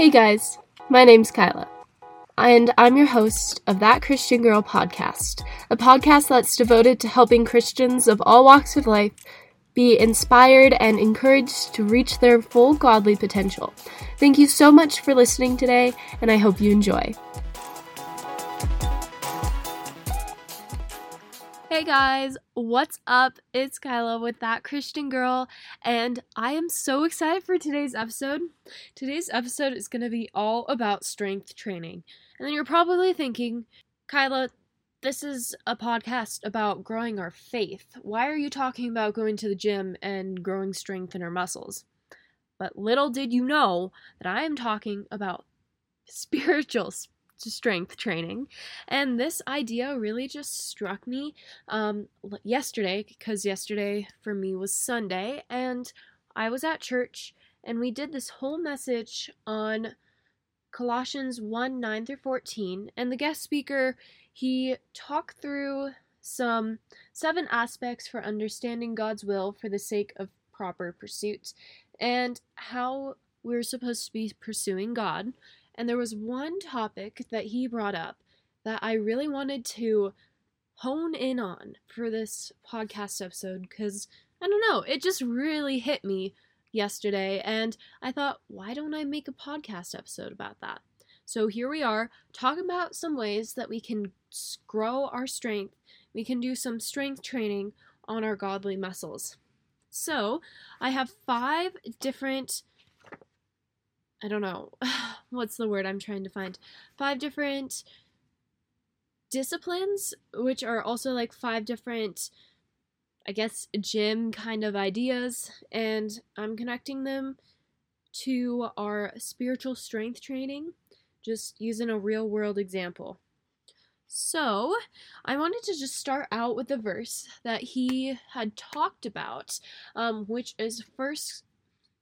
Hey guys, my name's Kyla, and I'm your host of That Christian Girl podcast, a podcast that's devoted to helping Christians of all walks of life be inspired and encouraged to reach their full godly potential. Thank you so much for listening today, and I hope you enjoy. Hey guys, what's up? It's Kyla with That Christian Girl, and I am so excited for today's episode. Today's episode is going to be all about strength training. And then you're probably thinking, Kyla, this is a podcast about growing our faith. Why are you talking about going to the gym and growing strength in our muscles? But little did you know that I am talking about spiritual strength training. And this idea really just struck me um, yesterday because yesterday for me was Sunday and I was at church and we did this whole message on Colossians 1 9 through 14. And the guest speaker, he talked through some seven aspects for understanding God's will for the sake of proper pursuit and how we're supposed to be pursuing God. And there was one topic that he brought up that I really wanted to hone in on for this podcast episode because I don't know, it just really hit me yesterday. And I thought, why don't I make a podcast episode about that? So here we are talking about some ways that we can grow our strength. We can do some strength training on our godly muscles. So I have five different I don't know, what's the word I'm trying to find? Five different disciplines, which are also like five different, I guess, gym kind of ideas, and I'm connecting them to our spiritual strength training, just using a real world example. So, I wanted to just start out with a verse that he had talked about, um, which is First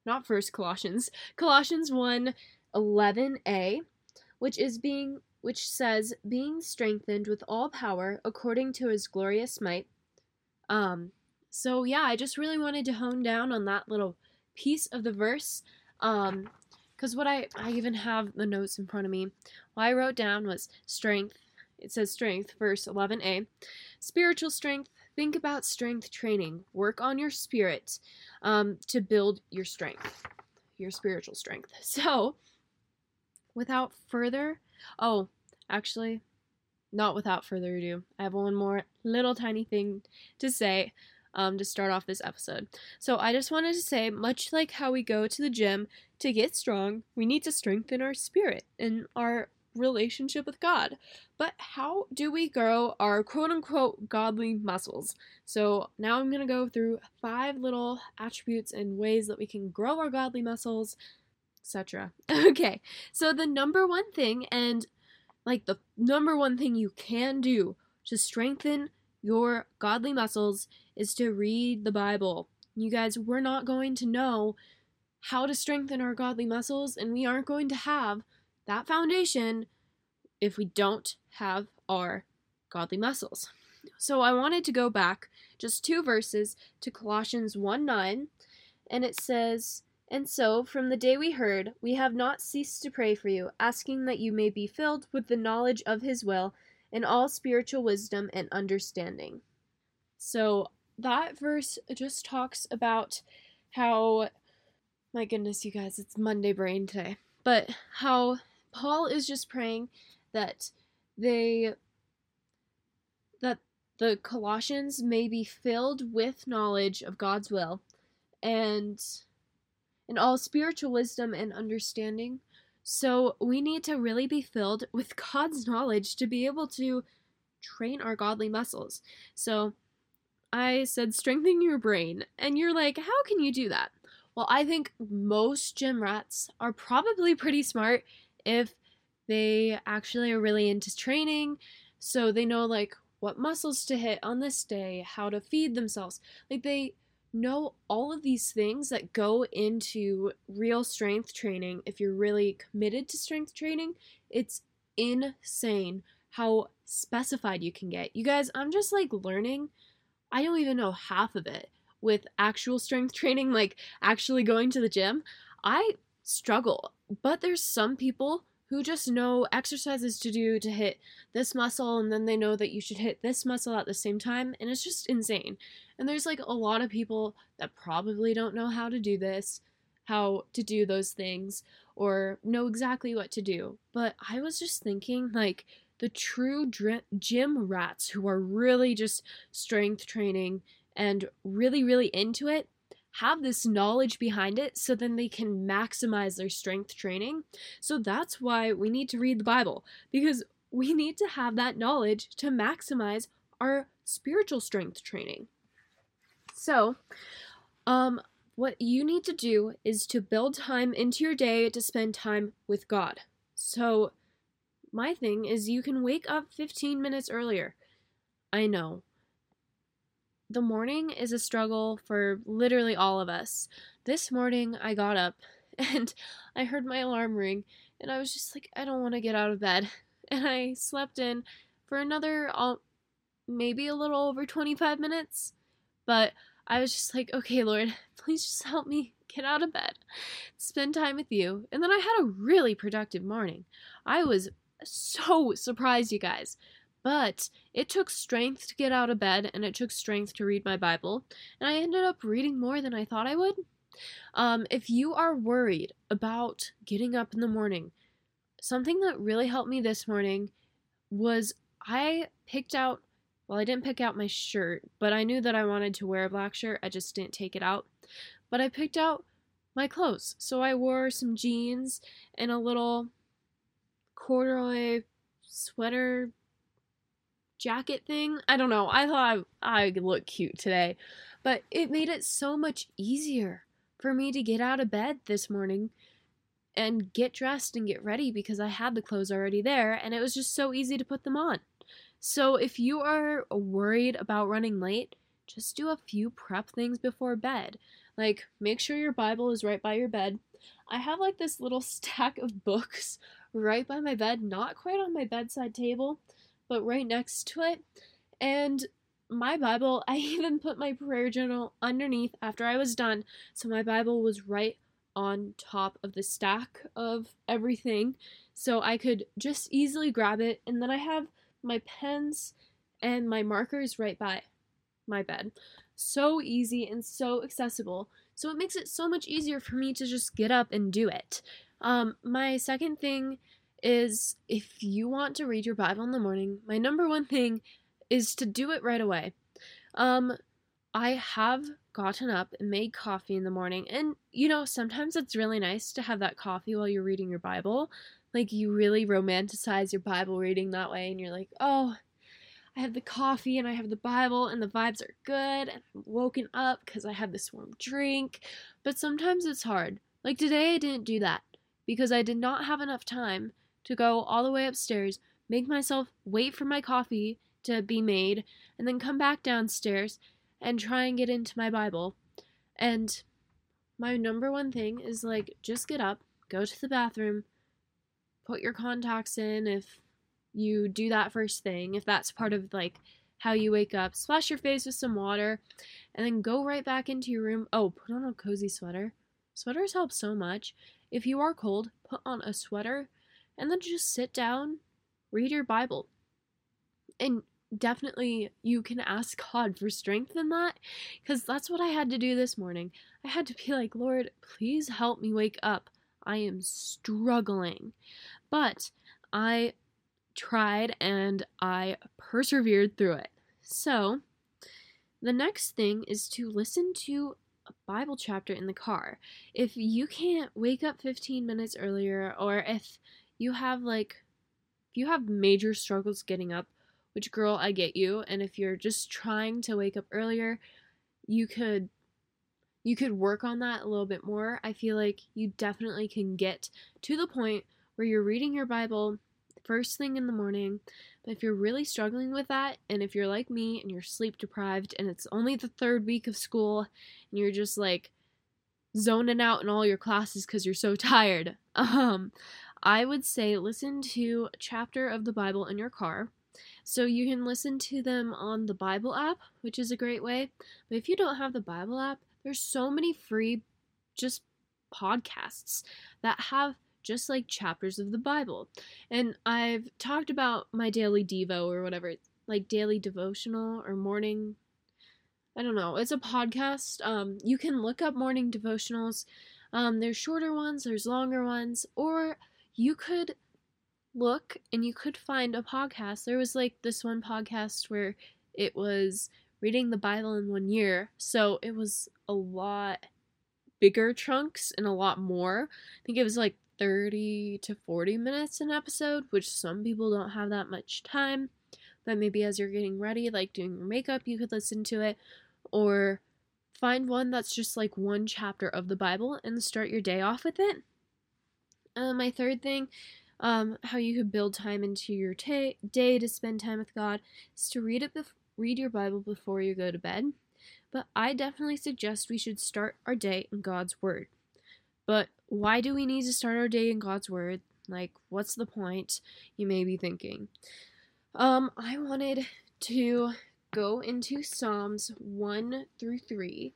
not first Colossians, Colossians 1 11a, which is being which says being strengthened with all power according to his glorious might. Um so yeah, I just really wanted to hone down on that little piece of the verse. Um because what I I even have the notes in front of me. What I wrote down was strength. It says strength, verse 11a. Spiritual strength, think about strength training. Work on your spirit um, to build your strength, your spiritual strength. So, without further, oh, actually, not without further ado, I have one more little tiny thing to say um, to start off this episode. So, I just wanted to say, much like how we go to the gym to get strong, we need to strengthen our spirit and our relationship with God. But how do we grow our quote unquote godly muscles? So now I'm going to go through five little attributes and ways that we can grow our godly muscles, etc. Okay, so the number one thing, and like the number one thing you can do to strengthen your godly muscles is to read the Bible. You guys, we're not going to know how to strengthen our godly muscles, and we aren't going to have that foundation if we don't have our godly muscles. So I wanted to go back just two verses to Colossians 1 9, and it says, And so, from the day we heard, we have not ceased to pray for you, asking that you may be filled with the knowledge of his will in all spiritual wisdom and understanding. So that verse just talks about how, my goodness, you guys, it's Monday brain today, but how Paul is just praying that they that the Colossians may be filled with knowledge of God's will and in all spiritual wisdom and understanding. So we need to really be filled with God's knowledge to be able to train our godly muscles. So I said strengthen your brain and you're like, "How can you do that?" Well, I think most gym rats are probably pretty smart if they actually are really into training, so they know like what muscles to hit on this day, how to feed themselves. Like they know all of these things that go into real strength training. If you're really committed to strength training, it's insane how specified you can get. You guys, I'm just like learning. I don't even know half of it with actual strength training, like actually going to the gym. I struggle but there's some people who just know exercises to do to hit this muscle and then they know that you should hit this muscle at the same time and it's just insane. And there's like a lot of people that probably don't know how to do this, how to do those things or know exactly what to do. But I was just thinking like the true gym rats who are really just strength training and really really into it have this knowledge behind it so then they can maximize their strength training. So that's why we need to read the Bible because we need to have that knowledge to maximize our spiritual strength training. So, um what you need to do is to build time into your day to spend time with God. So, my thing is you can wake up 15 minutes earlier. I know the morning is a struggle for literally all of us. This morning, I got up and I heard my alarm ring, and I was just like, I don't want to get out of bed. And I slept in for another, maybe a little over 25 minutes. But I was just like, okay, Lord, please just help me get out of bed, spend time with you. And then I had a really productive morning. I was so surprised, you guys. But it took strength to get out of bed and it took strength to read my Bible, and I ended up reading more than I thought I would. Um, if you are worried about getting up in the morning, something that really helped me this morning was I picked out, well, I didn't pick out my shirt, but I knew that I wanted to wear a black shirt. I just didn't take it out. But I picked out my clothes. So I wore some jeans and a little corduroy sweater jacket thing. I don't know. I thought I, looked cute today, but it made it so much easier for me to get out of bed this morning and get dressed and get ready because I had the clothes already there and it was just so easy to put them on. So if you are worried about running late, just do a few prep things before bed. Like make sure your Bible is right by your bed. I have like this little stack of books right by my bed, not quite on my bedside table, but right next to it. And my Bible, I even put my prayer journal underneath after I was done. So my Bible was right on top of the stack of everything. So I could just easily grab it. And then I have my pens and my markers right by my bed. So easy and so accessible. So it makes it so much easier for me to just get up and do it. Um, my second thing is if you want to read your Bible in the morning, my number one thing is to do it right away. Um, I have gotten up and made coffee in the morning, and you know, sometimes it's really nice to have that coffee while you're reading your Bible. Like, you really romanticize your Bible reading that way, and you're like, oh, I have the coffee and I have the Bible, and the vibes are good, and I'm woken up because I have this warm drink. But sometimes it's hard. Like, today I didn't do that because I did not have enough time to go all the way upstairs, make myself wait for my coffee to be made, and then come back downstairs and try and get into my Bible. And my number one thing is like just get up, go to the bathroom, put your contacts in if you do that first thing, if that's part of like how you wake up, splash your face with some water, and then go right back into your room. Oh, put on a cozy sweater. Sweaters help so much. If you are cold, put on a sweater and then just sit down, read your Bible. And definitely you can ask God for strength in that because that's what I had to do this morning. I had to be like, Lord, please help me wake up. I am struggling. But I tried and I persevered through it. So, the next thing is to listen to a Bible chapter in the car. If you can't wake up 15 minutes earlier, or if you have like if you have major struggles getting up, which girl, I get you, and if you're just trying to wake up earlier, you could you could work on that a little bit more. I feel like you definitely can get to the point where you're reading your Bible first thing in the morning. But if you're really struggling with that, and if you're like me and you're sleep deprived and it's only the third week of school and you're just like zoning out in all your classes because you're so tired, um, I would say listen to a chapter of the Bible in your car. So you can listen to them on the Bible app, which is a great way. But if you don't have the Bible app, there's so many free just podcasts that have just like chapters of the Bible. And I've talked about my daily Devo or whatever, like daily devotional or morning. I don't know. It's a podcast. Um, you can look up morning devotionals. Um, there's shorter ones, there's longer ones, or you could look and you could find a podcast. There was like this one podcast where it was reading the Bible in one year. So it was a lot bigger chunks and a lot more. I think it was like 30 to 40 minutes an episode, which some people don't have that much time. But maybe as you're getting ready, like doing your makeup, you could listen to it. Or find one that's just like one chapter of the Bible and start your day off with it. Uh, my third thing, um, how you could build time into your ta- day to spend time with God, is to read it. Bef- read your Bible before you go to bed. But I definitely suggest we should start our day in God's Word. But why do we need to start our day in God's Word? Like, what's the point? You may be thinking. Um, I wanted to go into Psalms 1 through 3,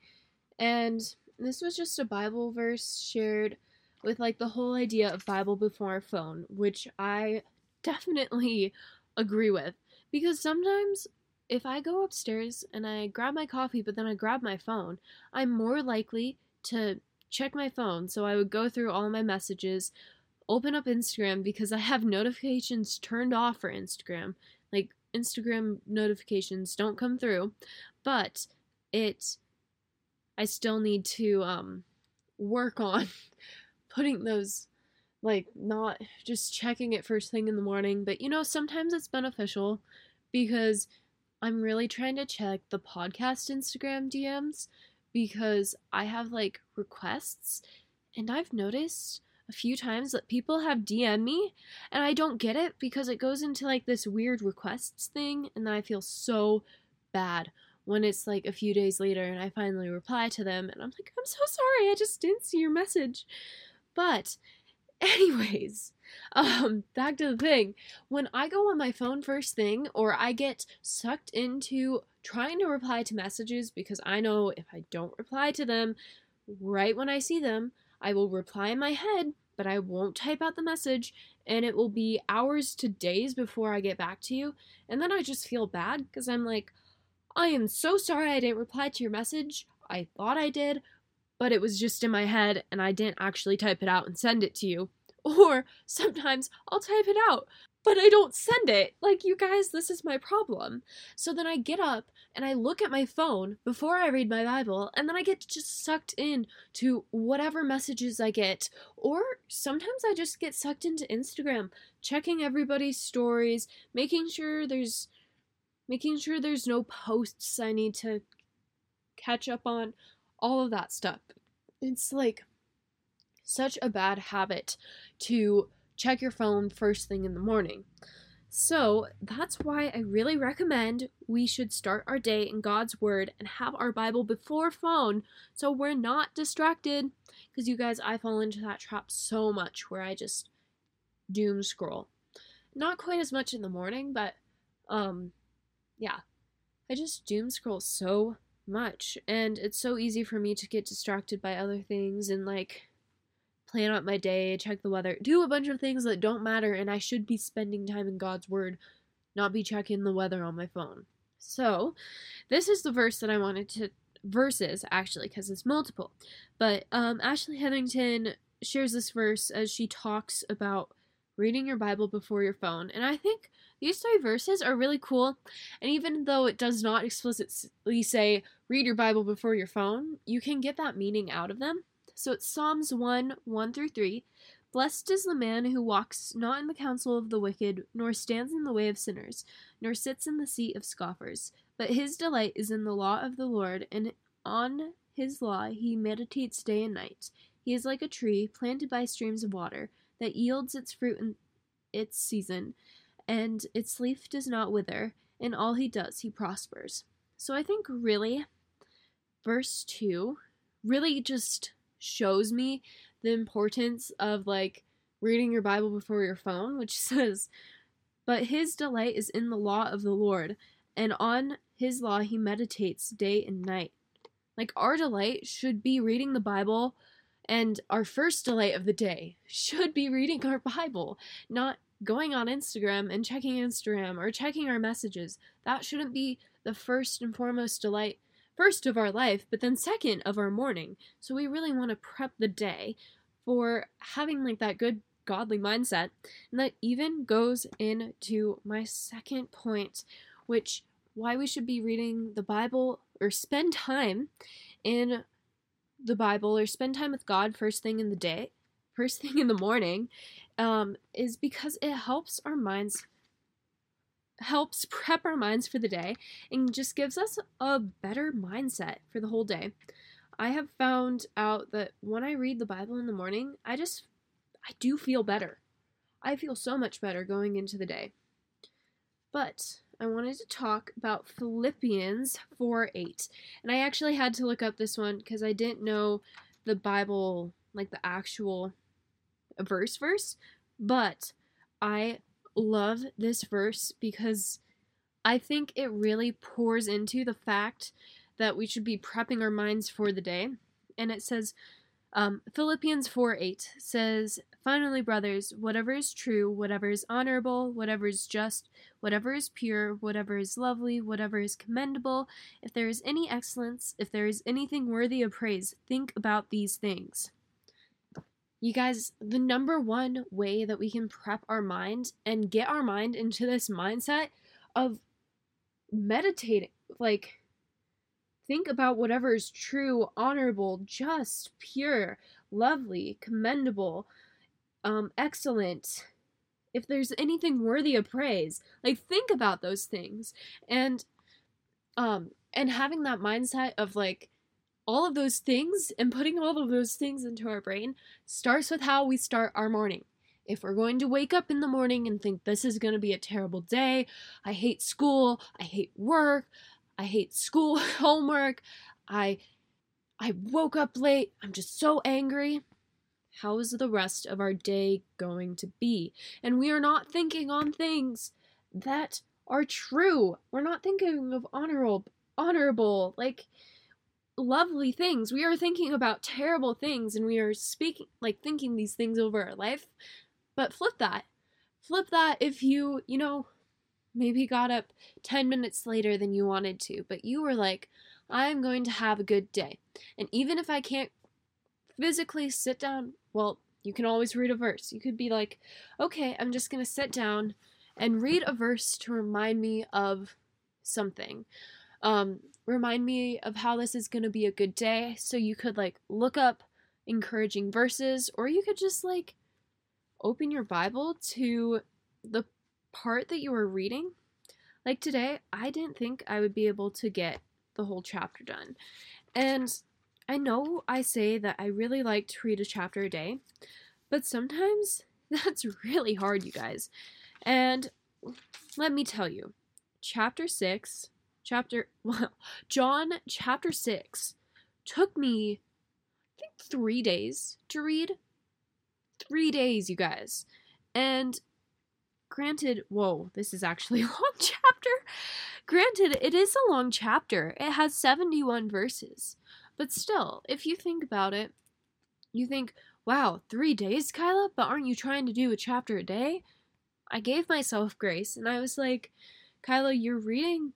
and this was just a Bible verse shared with like the whole idea of Bible before phone, which I definitely agree with. Because sometimes if I go upstairs and I grab my coffee, but then I grab my phone, I'm more likely to check my phone. So I would go through all my messages, open up Instagram because I have notifications turned off for Instagram. Like Instagram notifications don't come through, but it I still need to um work on putting those like not just checking it first thing in the morning, but you know, sometimes it's beneficial because I'm really trying to check the podcast Instagram DMs because I have like requests and I've noticed a few times that people have DM me and I don't get it because it goes into like this weird requests thing and then I feel so bad when it's like a few days later and I finally reply to them and I'm like, I'm so sorry, I just didn't see your message. But anyways, um back to the thing. When I go on my phone first thing or I get sucked into trying to reply to messages because I know if I don't reply to them right when I see them, I will reply in my head, but I won't type out the message, and it will be hours to days before I get back to you. And then I just feel bad because I'm like, I am so sorry I didn't reply to your message. I thought I did, but it was just in my head and I didn't actually type it out and send it to you. Or sometimes I'll type it out, but I don't send it. Like, you guys, this is my problem. So then I get up and I look at my phone before I read my Bible, and then I get just sucked in to whatever messages I get. Or sometimes I just get sucked into Instagram, checking everybody's stories, making sure there's making sure there's no posts I need to catch up on, all of that stuff. It's like such a bad habit to check your phone first thing in the morning. So that's why I really recommend we should start our day in God's Word and have our Bible before phone so we're not distracted. Because you guys, I fall into that trap so much where I just doom scroll. Not quite as much in the morning, but um, yeah. I just doom scroll so much. And it's so easy for me to get distracted by other things and like plan out my day, check the weather, do a bunch of things that don't matter, and I should be spending time in God's Word, not be checking the weather on my phone. So, this is the verse that I wanted to verses actually because it's multiple. But um, Ashley Hetherington shares this verse as she talks about reading your Bible before your phone, and I think these three verses are really cool. And even though it does not explicitly say read your Bible before your phone, you can get that meaning out of them. So it's Psalms 1 1 through 3. Blessed is the man who walks not in the counsel of the wicked, nor stands in the way of sinners, nor sits in the seat of scoffers. But his delight is in the law of the Lord, and on his law he meditates day and night. He is like a tree planted by streams of water, that yields its fruit in its season, and its leaf does not wither. In all he does, he prospers. So I think really, verse 2 really just shows me the importance of like reading your Bible before your phone, which says, But his delight is in the law of the Lord, and on his law he meditates day and night. Like our delight should be reading the Bible And our first delight of the day should be reading our Bible, not going on Instagram and checking Instagram or checking our messages. That shouldn't be the first and foremost delight, first of our life, but then second of our morning. So we really want to prep the day for having like that good godly mindset. And that even goes into my second point, which why we should be reading the Bible or spend time in the Bible or spend time with God first thing in the day, first thing in the morning, um, is because it helps our minds helps prep our minds for the day and just gives us a better mindset for the whole day. I have found out that when I read the Bible in the morning, I just I do feel better. I feel so much better going into the day. But I wanted to talk about Philippians 4 8. And I actually had to look up this one because I didn't know the Bible, like the actual verse verse. But I love this verse because I think it really pours into the fact that we should be prepping our minds for the day. And it says, um, Philippians 4 8 says, Finally, brothers, whatever is true, whatever is honorable, whatever is just, whatever is pure, whatever is lovely, whatever is commendable, if there is any excellence, if there is anything worthy of praise, think about these things. You guys, the number one way that we can prep our mind and get our mind into this mindset of meditating, like, Think about whatever is true, honorable, just, pure, lovely, commendable, um, excellent. If there's anything worthy of praise, like think about those things. And um and having that mindset of like all of those things and putting all of those things into our brain starts with how we start our morning. If we're going to wake up in the morning and think this is going to be a terrible day, I hate school, I hate work, I hate school homework. I I woke up late. I'm just so angry. How is the rest of our day going to be? And we are not thinking on things that are true. We're not thinking of honorable honorable like lovely things. We are thinking about terrible things and we are speaking like thinking these things over our life. But flip that. Flip that if you, you know, maybe got up 10 minutes later than you wanted to, but you were like, I'm going to have a good day. And even if I can't physically sit down, well, you can always read a verse. You could be like, okay, I'm just going to sit down and read a verse to remind me of something. Um, remind me of how this is going to be a good day. So you could like look up encouraging verses, or you could just like open your Bible to the part that you were reading, like today, I didn't think I would be able to get the whole chapter done. And I know I say that I really like to read a chapter a day, but sometimes that's really hard, you guys. And let me tell you, chapter 6, chapter, well, John chapter 6 took me, I think, three days to read. Three days, you guys. And Granted, whoa, this is actually a long chapter. Granted, it is a long chapter. It has 71 verses. But still, if you think about it, you think, wow, three days, Kyla? But aren't you trying to do a chapter a day? I gave myself grace and I was like, Kyla, you're reading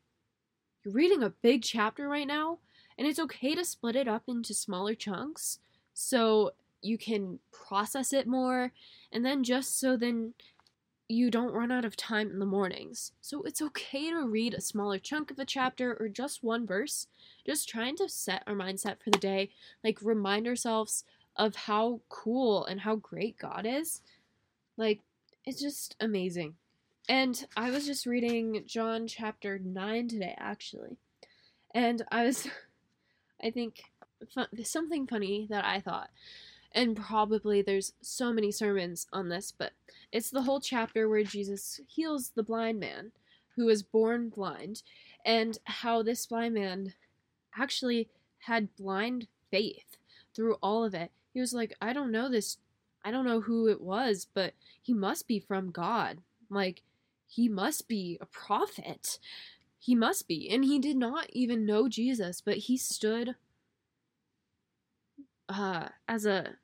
you're reading a big chapter right now, and it's okay to split it up into smaller chunks so you can process it more and then just so then you don't run out of time in the mornings. So it's okay to read a smaller chunk of a chapter or just one verse, just trying to set our mindset for the day, like remind ourselves of how cool and how great God is. Like, it's just amazing. And I was just reading John chapter 9 today, actually. And I was, I think, something funny that I thought and probably there's so many sermons on this, but it's the whole chapter where Jesus heals the blind man who was born blind, and how this blind man actually had blind faith through all of it. He was like, I don't know this, I don't know who it was, but he must be from God. Like, he must be a prophet. He must be. And he did not even know Jesus, but he stood uh, as a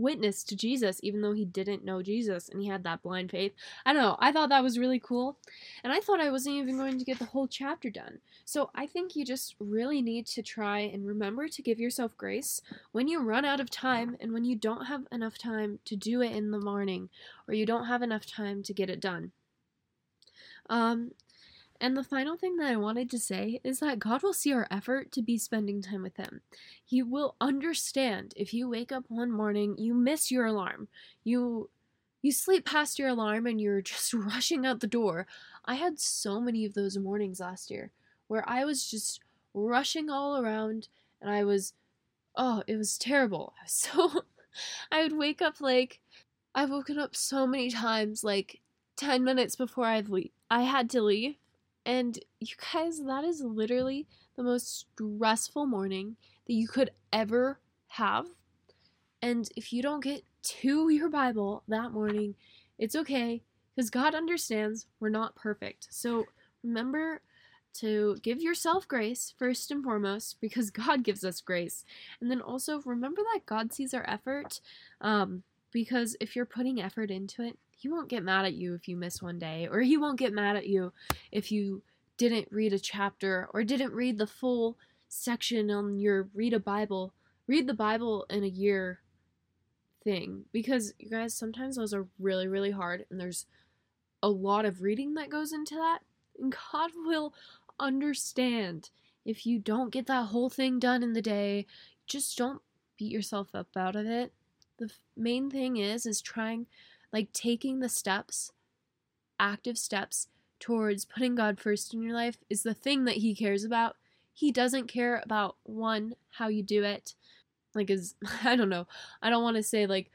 witness to Jesus, even though he didn't know Jesus and he had that blind faith. I don't know. I thought that was really cool. And I thought I wasn't even going to get the whole chapter done. So I think you just really need to try and remember to give yourself grace when you run out of time and when you don't have enough time to do it in the morning or you don't have enough time to get it done. Um, and the final thing that I wanted to say is that God will see our effort to be spending time with Him. He will understand if you wake up one morning, you miss your alarm, you you sleep past your alarm and you're just rushing out the door. I had so many of those mornings last year where I was just rushing all around and I was oh, it was terrible. So I would wake up like I've woken up so many times like 10 minutes before I've le- I had to leave and you guys, that is literally the most stressful morning that you could ever have. And if you don't get to your Bible that morning, it's okay because God understands we're not perfect. So remember to give yourself grace first and foremost because God gives us grace. And then also remember that God sees our effort um, because if you're putting effort into it, he won't get mad at you if you miss one day, or he won't get mad at you if you didn't read a chapter or didn't read the full section on your read a Bible, read the Bible in a year thing. Because you guys, sometimes those are really, really hard, and there's a lot of reading that goes into that. And God will understand if you don't get that whole thing done in the day. Just don't beat yourself up out of it. The main thing is is trying like taking the steps, active steps towards putting God first in your life is the thing that he cares about. He doesn't care about one how you do it. Like is I don't know. I don't want to say like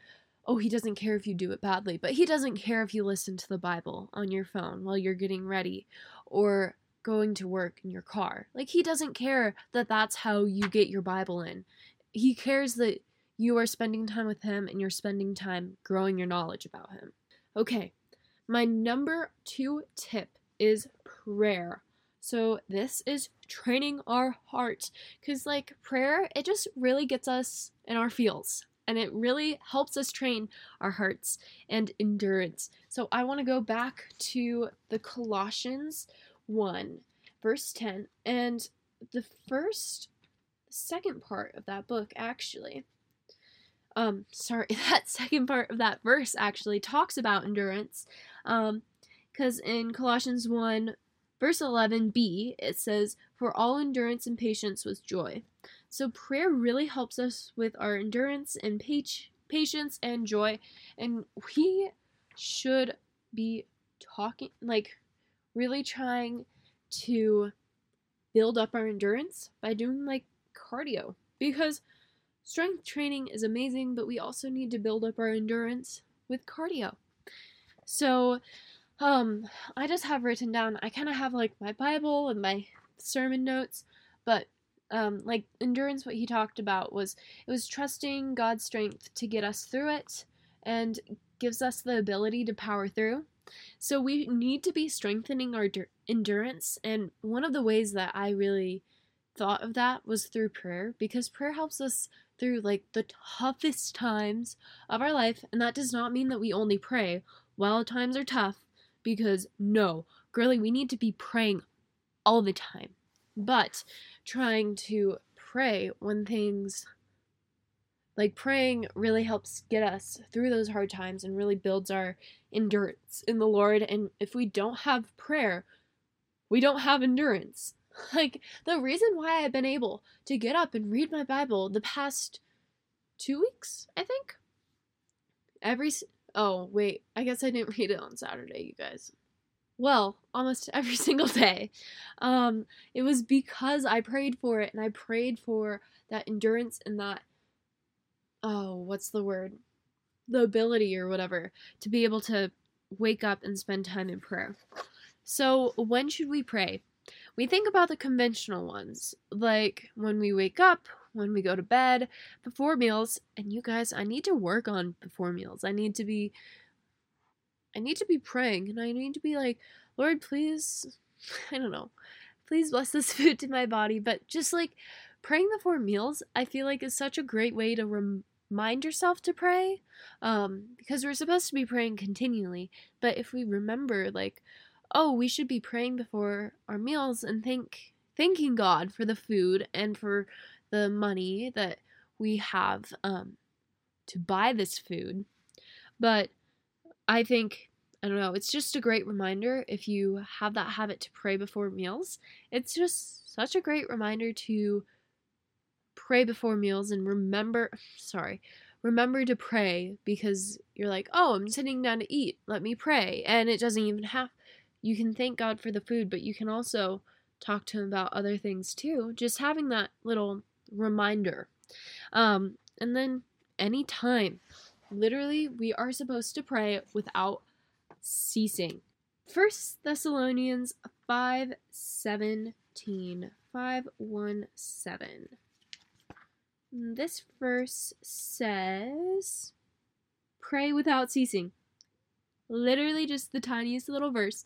oh, he doesn't care if you do it badly, but he doesn't care if you listen to the Bible on your phone while you're getting ready or going to work in your car. Like he doesn't care that that's how you get your Bible in. He cares that you are spending time with Him and you're spending time growing your knowledge about Him. Okay, my number two tip is prayer. So, this is training our heart because, like, prayer, it just really gets us in our feels and it really helps us train our hearts and endurance. So, I want to go back to the Colossians 1, verse 10, and the first, second part of that book actually um sorry that second part of that verse actually talks about endurance um because in colossians 1 verse 11b it says for all endurance and patience with joy. So prayer really helps us with our endurance and patience and joy and we should be talking like really trying to build up our endurance by doing like cardio because Strength training is amazing, but we also need to build up our endurance with cardio. So, um, I just have written down, I kind of have like my Bible and my sermon notes, but um, like endurance, what he talked about was it was trusting God's strength to get us through it and gives us the ability to power through. So we need to be strengthening our endurance, and one of the ways that I really thought of that was through prayer because prayer helps us through like the toughest times of our life. And that does not mean that we only pray while times are tough, because no, girly, we need to be praying all the time. But trying to pray when things like praying really helps get us through those hard times and really builds our endurance in the Lord. And if we don't have prayer, we don't have endurance. Like, the reason why I've been able to get up and read my Bible the past two weeks, I think. Every. Oh, wait. I guess I didn't read it on Saturday, you guys. Well, almost every single day. Um, it was because I prayed for it and I prayed for that endurance and that. Oh, what's the word? The ability or whatever to be able to wake up and spend time in prayer. So, when should we pray? We think about the conventional ones, like when we wake up, when we go to bed, before meals, and you guys, I need to work on before meals. I need to be I need to be praying and I need to be like, Lord, please, I don't know, please bless this food to my body. But just like praying before meals, I feel like is such a great way to rem- remind yourself to pray um, because we're supposed to be praying continually. But if we remember, like, oh, we should be praying before our meals and thank thanking God for the food and for the money that we have um, to buy this food. But I think I don't know, it's just a great reminder if you have that habit to pray before meals. It's just such a great reminder to pray before meals and remember sorry remember to pray because you're like oh i'm sitting down to eat let me pray and it doesn't even have you can thank god for the food but you can also talk to him about other things too. Just having that little reminder. Um and then anytime literally we are supposed to pray without ceasing. First thessalonians 5 17 5 1 7 this verse says, Pray without ceasing. Literally just the tiniest little verse.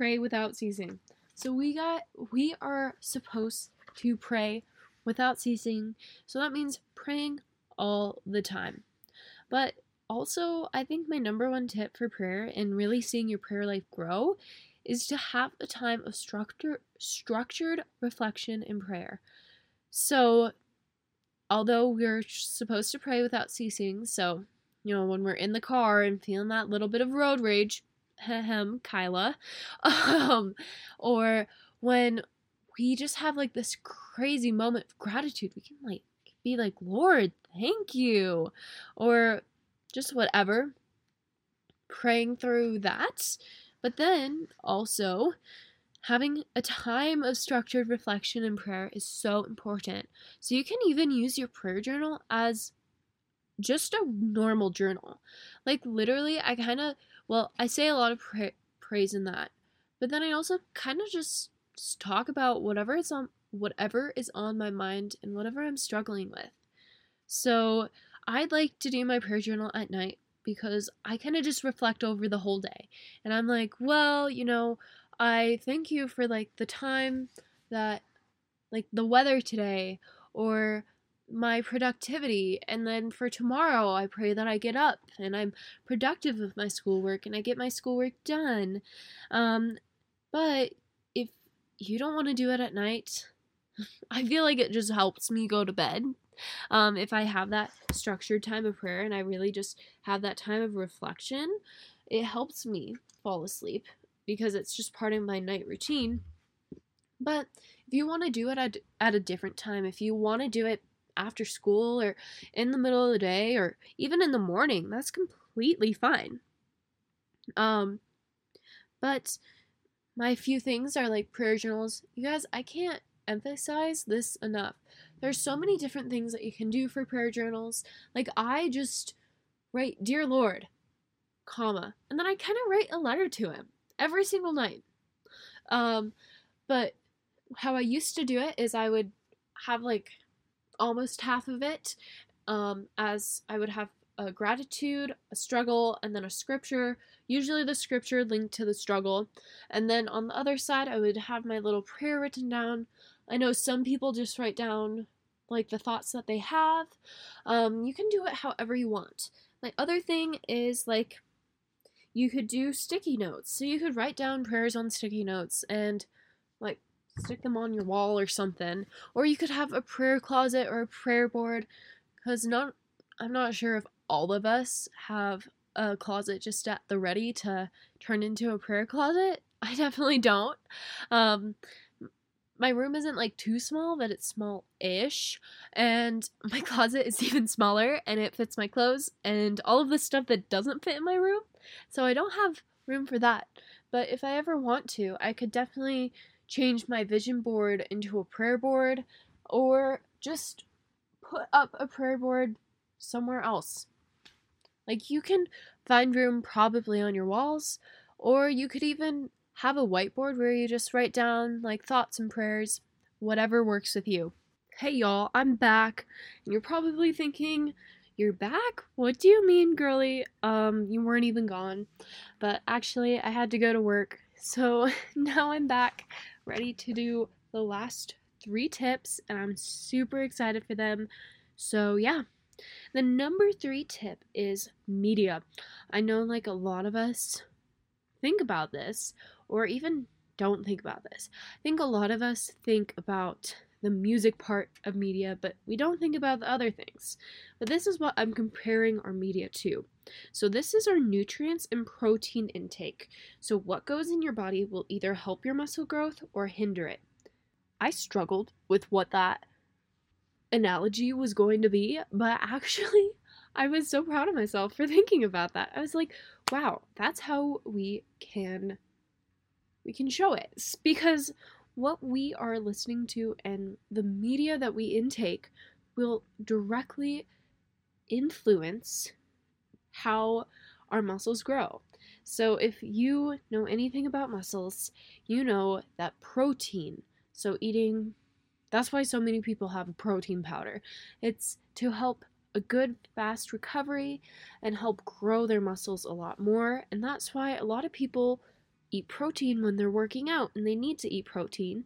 Pray without ceasing. So we got we are supposed to pray without ceasing. So that means praying all the time. But also, I think my number one tip for prayer and really seeing your prayer life grow is to have a time of structure structured reflection and prayer. So although we're supposed to pray without ceasing, so, you know, when we're in the car and feeling that little bit of road rage, hem, Kyla, um, or when we just have like this crazy moment of gratitude, we can like be like, Lord, thank you, or just whatever, praying through that. But then also, Having a time of structured reflection and prayer is so important. So you can even use your prayer journal as just a normal journal. Like literally, I kind of, well, I say a lot of pra- praise in that, but then I also kind of just talk about whatever is on whatever is on my mind and whatever I'm struggling with. So I'd like to do my prayer journal at night because I kind of just reflect over the whole day. And I'm like, well, you know, I thank you for like the time that like the weather today or my productivity and then for tomorrow I pray that I get up and I'm productive with my schoolwork and I get my schoolwork done. Um, but if you don't want to do it at night, I feel like it just helps me go to bed. Um, if I have that structured time of prayer and I really just have that time of reflection, it helps me fall asleep because it's just part of my night routine. But if you want to do it at, at a different time, if you want to do it after school or in the middle of the day or even in the morning, that's completely fine. Um, but my few things are like prayer journals. You guys, I can't emphasize this enough. There's so many different things that you can do for prayer journals. Like I just write, "Dear Lord," comma, and then I kind of write a letter to him every single night. Um, but how I used to do it is I would have like almost half of it um, as I would have a gratitude, a struggle, and then a scripture. Usually the scripture linked to the struggle. And then on the other side, I would have my little prayer written down. I know some people just write down like the thoughts that they have. Um, you can do it however you want. My other thing is like you could do sticky notes. So you could write down prayers on sticky notes and stick them on your wall or something. Or you could have a prayer closet or a prayer board cuz not I'm not sure if all of us have a closet just at the ready to turn into a prayer closet. I definitely don't. Um my room isn't like too small, but it's small ish. And my closet is even smaller and it fits my clothes and all of the stuff that doesn't fit in my room. So I don't have room for that. But if I ever want to, I could definitely change my vision board into a prayer board or just put up a prayer board somewhere else. Like you can find room probably on your walls, or you could even have a whiteboard where you just write down like thoughts and prayers, whatever works with you. Hey y'all, I'm back. And you're probably thinking, you're back? What do you mean, girly? Um, you weren't even gone. But actually, I had to go to work. So now I'm back, ready to do the last three tips, and I'm super excited for them. So, yeah, The number three tip is media. I know, like, a lot of us think about this, or even don't think about this. I think a lot of us think about the music part of media, but we don't think about the other things. But this is what I'm comparing our media to. So, this is our nutrients and protein intake. So, what goes in your body will either help your muscle growth or hinder it. I struggled with what that analogy was going to be, but actually, I was so proud of myself for thinking about that. I was like, wow, that's how we can we can show it because what we are listening to and the media that we intake will directly influence how our muscles grow. So, if you know anything about muscles, you know that protein, so eating, that's why so many people have protein powder. It's to help a good fast recovery and help grow their muscles a lot more. And that's why a lot of people eat protein when they're working out and they need to eat protein.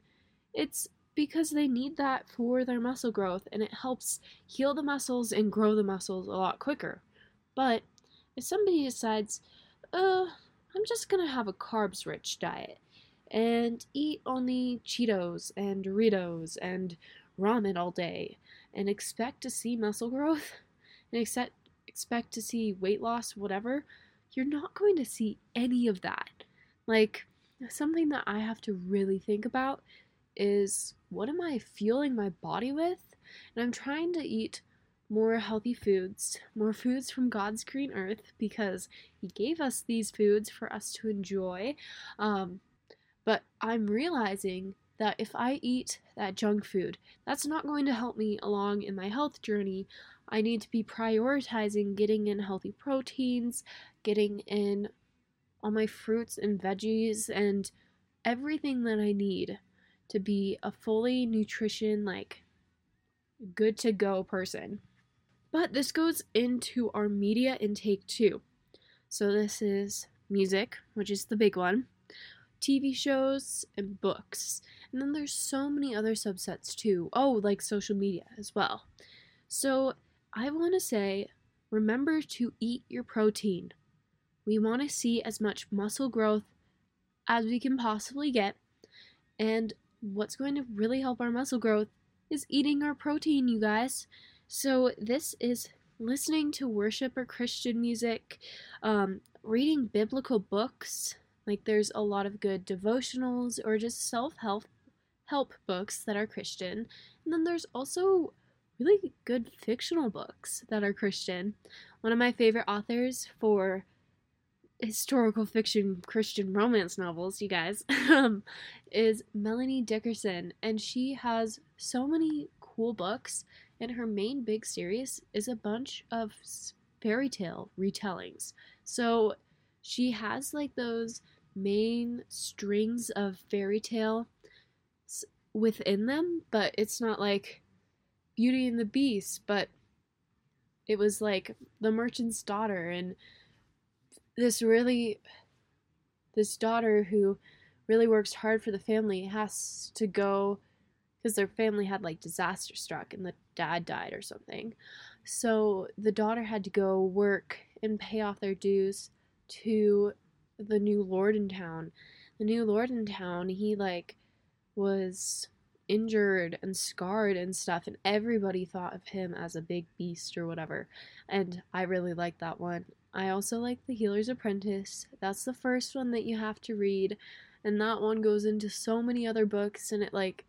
It's because they need that for their muscle growth and it helps heal the muscles and grow the muscles a lot quicker. But if somebody decides, uh, I'm just gonna have a carbs rich diet and eat only Cheetos and Doritos and ramen all day and expect to see muscle growth and expect expect to see weight loss whatever you're not going to see any of that. Like something that i have to really think about is what am i fueling my body with? And i'm trying to eat more healthy foods, more foods from God's green earth because He gave us these foods for us to enjoy. Um, but I'm realizing that if I eat that junk food, that's not going to help me along in my health journey. I need to be prioritizing getting in healthy proteins, getting in all my fruits and veggies, and everything that I need to be a fully nutrition, like, good to go person. But this goes into our media intake too. So, this is music, which is the big one, TV shows, and books. And then there's so many other subsets too. Oh, like social media as well. So I want to say remember to eat your protein. We want to see as much muscle growth as we can possibly get. And what's going to really help our muscle growth is eating our protein, you guys. So this is listening to worship or Christian music, um, reading biblical books, like there's a lot of good devotionals or just self-help help books that are Christian. And then there's also really good fictional books that are Christian. One of my favorite authors for historical fiction Christian romance novels, you guys, um, is Melanie Dickerson. And she has so many cool books. And her main big series is a bunch of fairy tale retellings. So she has like those main strings of fairy tale within them, but it's not like Beauty and the Beast, but it was like the merchant's daughter and this really this daughter who really works hard for the family has to go because their family had like disaster struck and the dad died or something. So the daughter had to go work and pay off their dues to the new lord in town. The new lord in town, he like was injured and scarred and stuff and everybody thought of him as a big beast or whatever. And I really like that one. I also like The Healer's Apprentice. That's the first one that you have to read and that one goes into so many other books and it like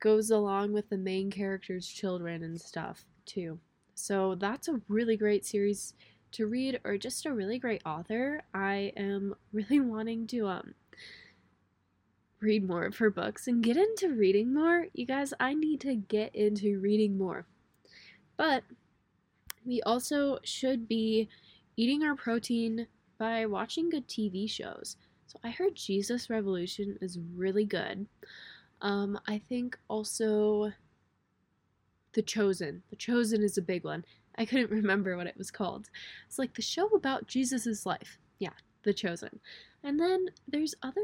goes along with the main character's children and stuff too. So that's a really great series to read or just a really great author, I am really wanting to um read more of her books and get into reading more. You guys, I need to get into reading more. But we also should be eating our protein by watching good TV shows. So I heard Jesus Revolution is really good. Um, I think also The Chosen. The Chosen is a big one. I couldn't remember what it was called. It's like the show about Jesus's life. Yeah, The Chosen. And then there's other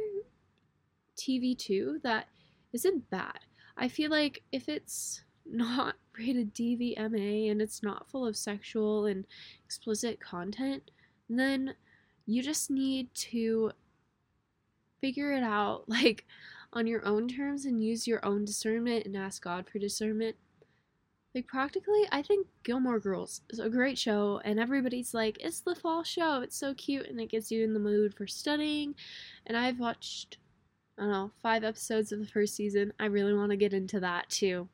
TV too that isn't bad. I feel like if it's not rated TV-MA and it's not full of sexual and explicit content, then you just need to figure it out like on your own terms and use your own discernment and ask God for discernment. Like practically, I think Gilmore Girls is a great show and everybody's like, "It's the fall show. It's so cute and it gets you in the mood for studying." And I've watched I don't know, 5 episodes of the first season. I really want to get into that too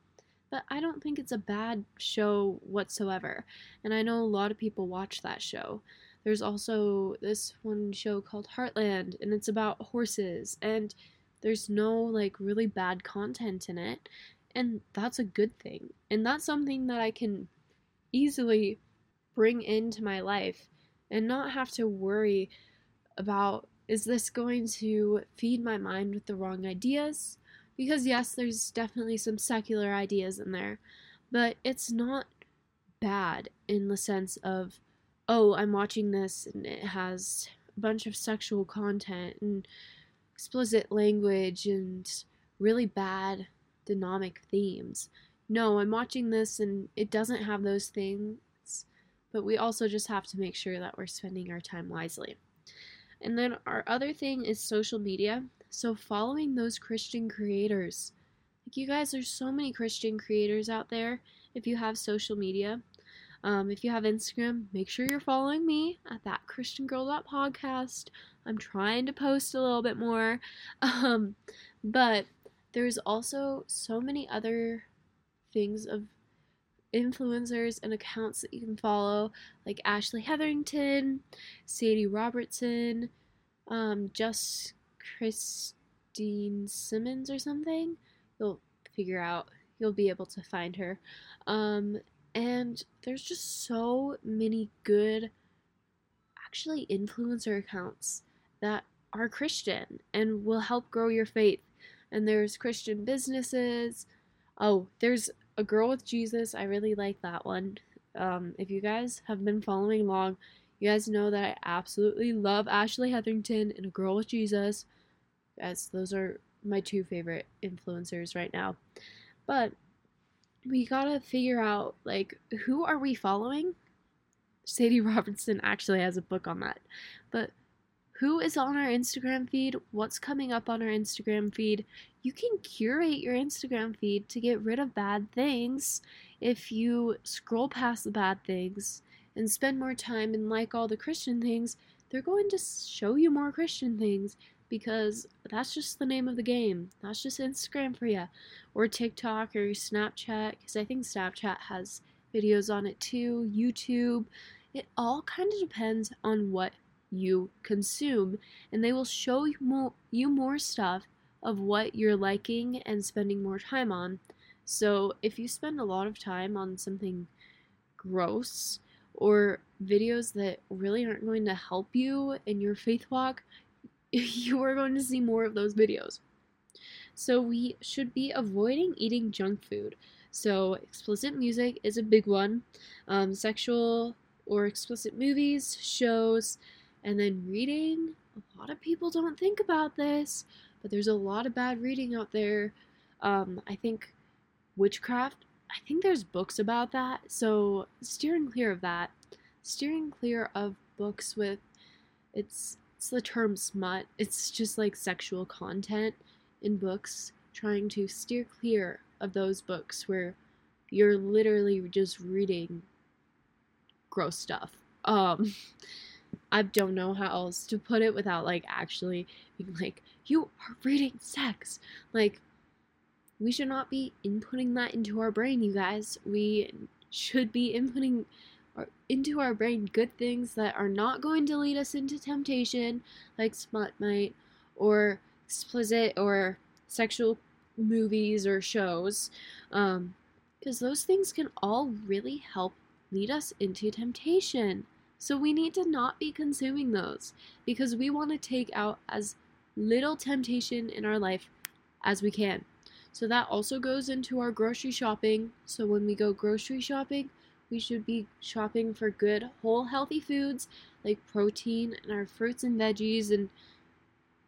but I don't think it's a bad show whatsoever. And I know a lot of people watch that show. There's also this one show called Heartland, and it's about horses, and there's no like really bad content in it, and that's a good thing. And that's something that I can easily bring into my life and not have to worry about is this going to feed my mind with the wrong ideas? Because, yes, there's definitely some secular ideas in there, but it's not bad in the sense of, oh, I'm watching this and it has a bunch of sexual content and explicit language and really bad dynamic themes. No, I'm watching this and it doesn't have those things, but we also just have to make sure that we're spending our time wisely. And then our other thing is social media. So following those Christian creators. Like you guys, there's so many Christian creators out there if you have social media. Um, if you have Instagram, make sure you're following me at that Christian Girl podcast. I'm trying to post a little bit more. Um, but there's also so many other things of influencers and accounts that you can follow, like Ashley Hetherington, Sadie Robertson, um, Just Christine Simmons or something. You'll figure out, you'll be able to find her. Um, and there's just so many good, actually, influencer accounts that are Christian and will help grow your faith. And there's Christian businesses. Oh, there's a girl with Jesus. I really like that one. Um, if you guys have been following along, you guys know that I absolutely love Ashley Hetherington and A Girl with Jesus as those are my two favorite influencers right now. But we gotta figure out like who are we following? Sadie Robertson actually has a book on that. But who is on our Instagram feed? What's coming up on our Instagram feed? You can curate your Instagram feed to get rid of bad things if you scroll past the bad things and spend more time and like all the Christian things, they're going to show you more Christian things because that's just the name of the game. That's just Instagram for you. Or TikTok or Snapchat, because I think Snapchat has videos on it too, YouTube. It all kind of depends on what you consume, and they will show you more, you more stuff of what you're liking and spending more time on. So if you spend a lot of time on something gross or videos that really aren't going to help you in your faith walk, you are going to see more of those videos. So we should be avoiding eating junk food. So explicit music is a big one. Um, sexual or explicit movies, shows, and then reading. A lot of people don't think about this, but there's a lot of bad reading out there. Um, I think witchcraft. I think there's books about that. So steering clear of that. Steering clear of books with it's it's the term smut. It's just like sexual content in books, trying to steer clear of those books where you're literally just reading gross stuff. Um I don't know how else to put it without like actually being like, you are reading sex. Like, we should not be inputting that into our brain, you guys. We should be inputting into our brain good things that are not going to lead us into temptation, like smut might, or explicit or sexual movies or shows, because um, those things can all really help lead us into temptation. So we need to not be consuming those because we want to take out as little temptation in our life as we can. So that also goes into our grocery shopping. So when we go grocery shopping, we should be shopping for good, whole, healthy foods like protein and our fruits and veggies and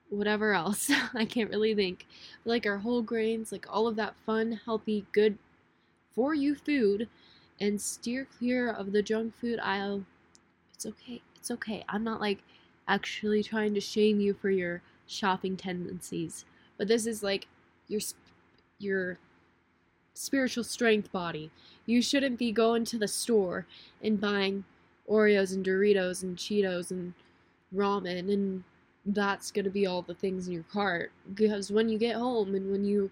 whatever else. I can't really think. Like our whole grains, like all of that fun, healthy, good for you food and steer clear of the junk food aisle. It's okay. It's okay. I'm not like actually trying to shame you for your shopping tendencies, but this is like your your spiritual strength body. You shouldn't be going to the store and buying Oreos and Doritos and Cheetos and ramen and that's going to be all the things in your cart because when you get home and when you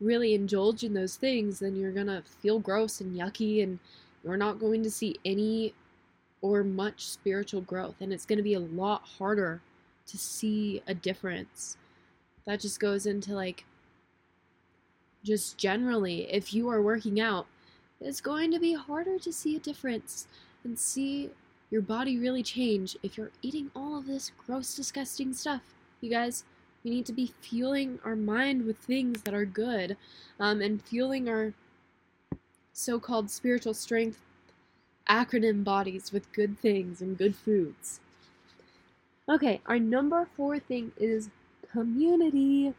really indulge in those things then you're going to feel gross and yucky and you're not going to see any or much spiritual growth and it's going to be a lot harder to see a difference that just goes into like just generally if you are working out it's going to be harder to see a difference and see your body really change if you're eating all of this gross, disgusting stuff. You guys, we need to be fueling our mind with things that are good um, and fueling our so called spiritual strength acronym bodies with good things and good foods. Okay, our number four thing is community.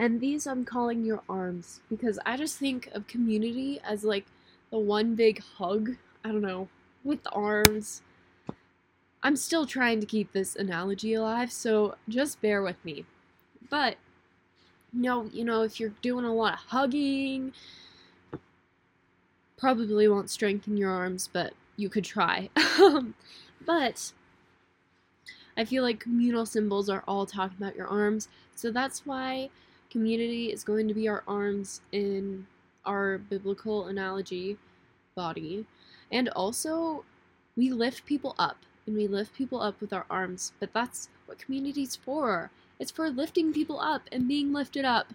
And these I'm calling your arms because I just think of community as like the one big hug. I don't know, with arms. I'm still trying to keep this analogy alive, so just bear with me. But, no, you know, if you're doing a lot of hugging, probably won't strengthen your arms, but you could try. but, I feel like communal symbols are all talking about your arms, so that's why community is going to be our arms in our biblical analogy body. And also, we lift people up and we lift people up with our arms, but that's what community's for. It's for lifting people up and being lifted up.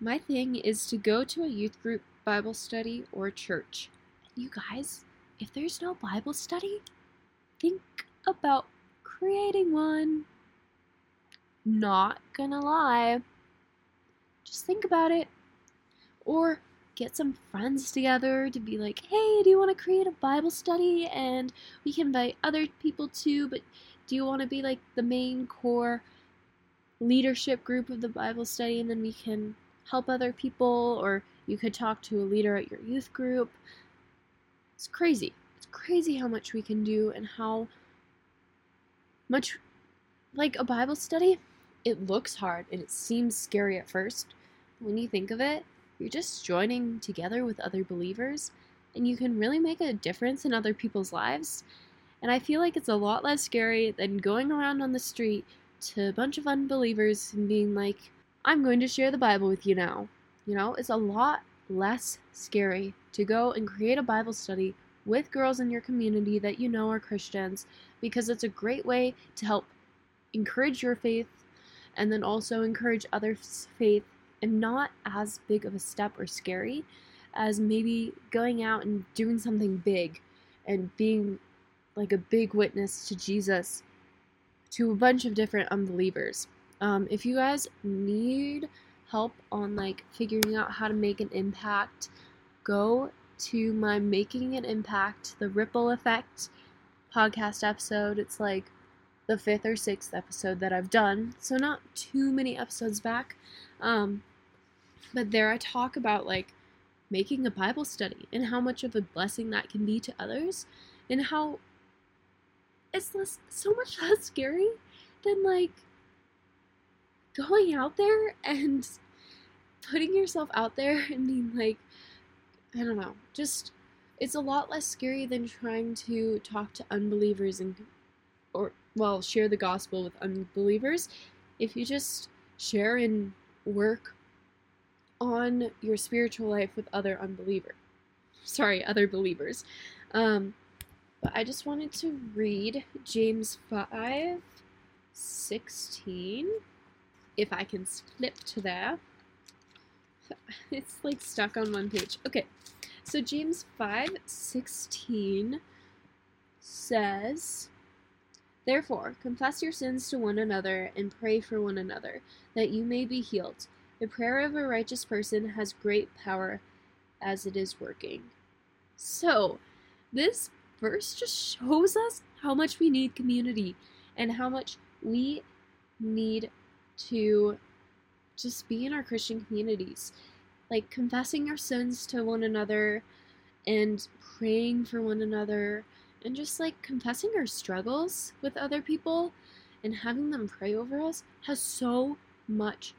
My thing is to go to a youth group Bible study or church. You guys, if there's no Bible study, think about creating one. Not gonna lie. Just think about it. Or get some friends together to be like, hey, do you want to create a Bible study? And we can invite other people too, but do you want to be like the main core leadership group of the Bible study? And then we can help other people, or you could talk to a leader at your youth group. It's crazy. It's crazy how much we can do and how much like a Bible study. It looks hard and it seems scary at first. When you think of it, you're just joining together with other believers, and you can really make a difference in other people's lives. And I feel like it's a lot less scary than going around on the street to a bunch of unbelievers and being like, I'm going to share the Bible with you now. You know, it's a lot less scary to go and create a Bible study with girls in your community that you know are Christians because it's a great way to help encourage your faith and then also encourage others' faith and not as big of a step or scary as maybe going out and doing something big and being like a big witness to Jesus to a bunch of different unbelievers. Um, if you guys need help on like figuring out how to make an impact, go to my Making an Impact, the Ripple Effect podcast episode. It's like the fifth or sixth episode that I've done, so not too many episodes back. Um, but there I talk about like making a Bible study and how much of a blessing that can be to others and how it's less, so much less scary than like going out there and putting yourself out there and being like I don't know, just it's a lot less scary than trying to talk to unbelievers and well, share the gospel with unbelievers. If you just share and work on your spiritual life with other unbelievers. Sorry, other believers. Um, but I just wanted to read James 5 16. If I can flip to there. It's like stuck on one page. Okay. So James 5 16 says, Therefore, confess your sins to one another and pray for one another, that you may be healed. The prayer of a righteous person has great power as it is working. So, this verse just shows us how much we need community and how much we need to just be in our Christian communities. like confessing our sins to one another and praying for one another and just like confessing our struggles with other people and having them pray over us has so much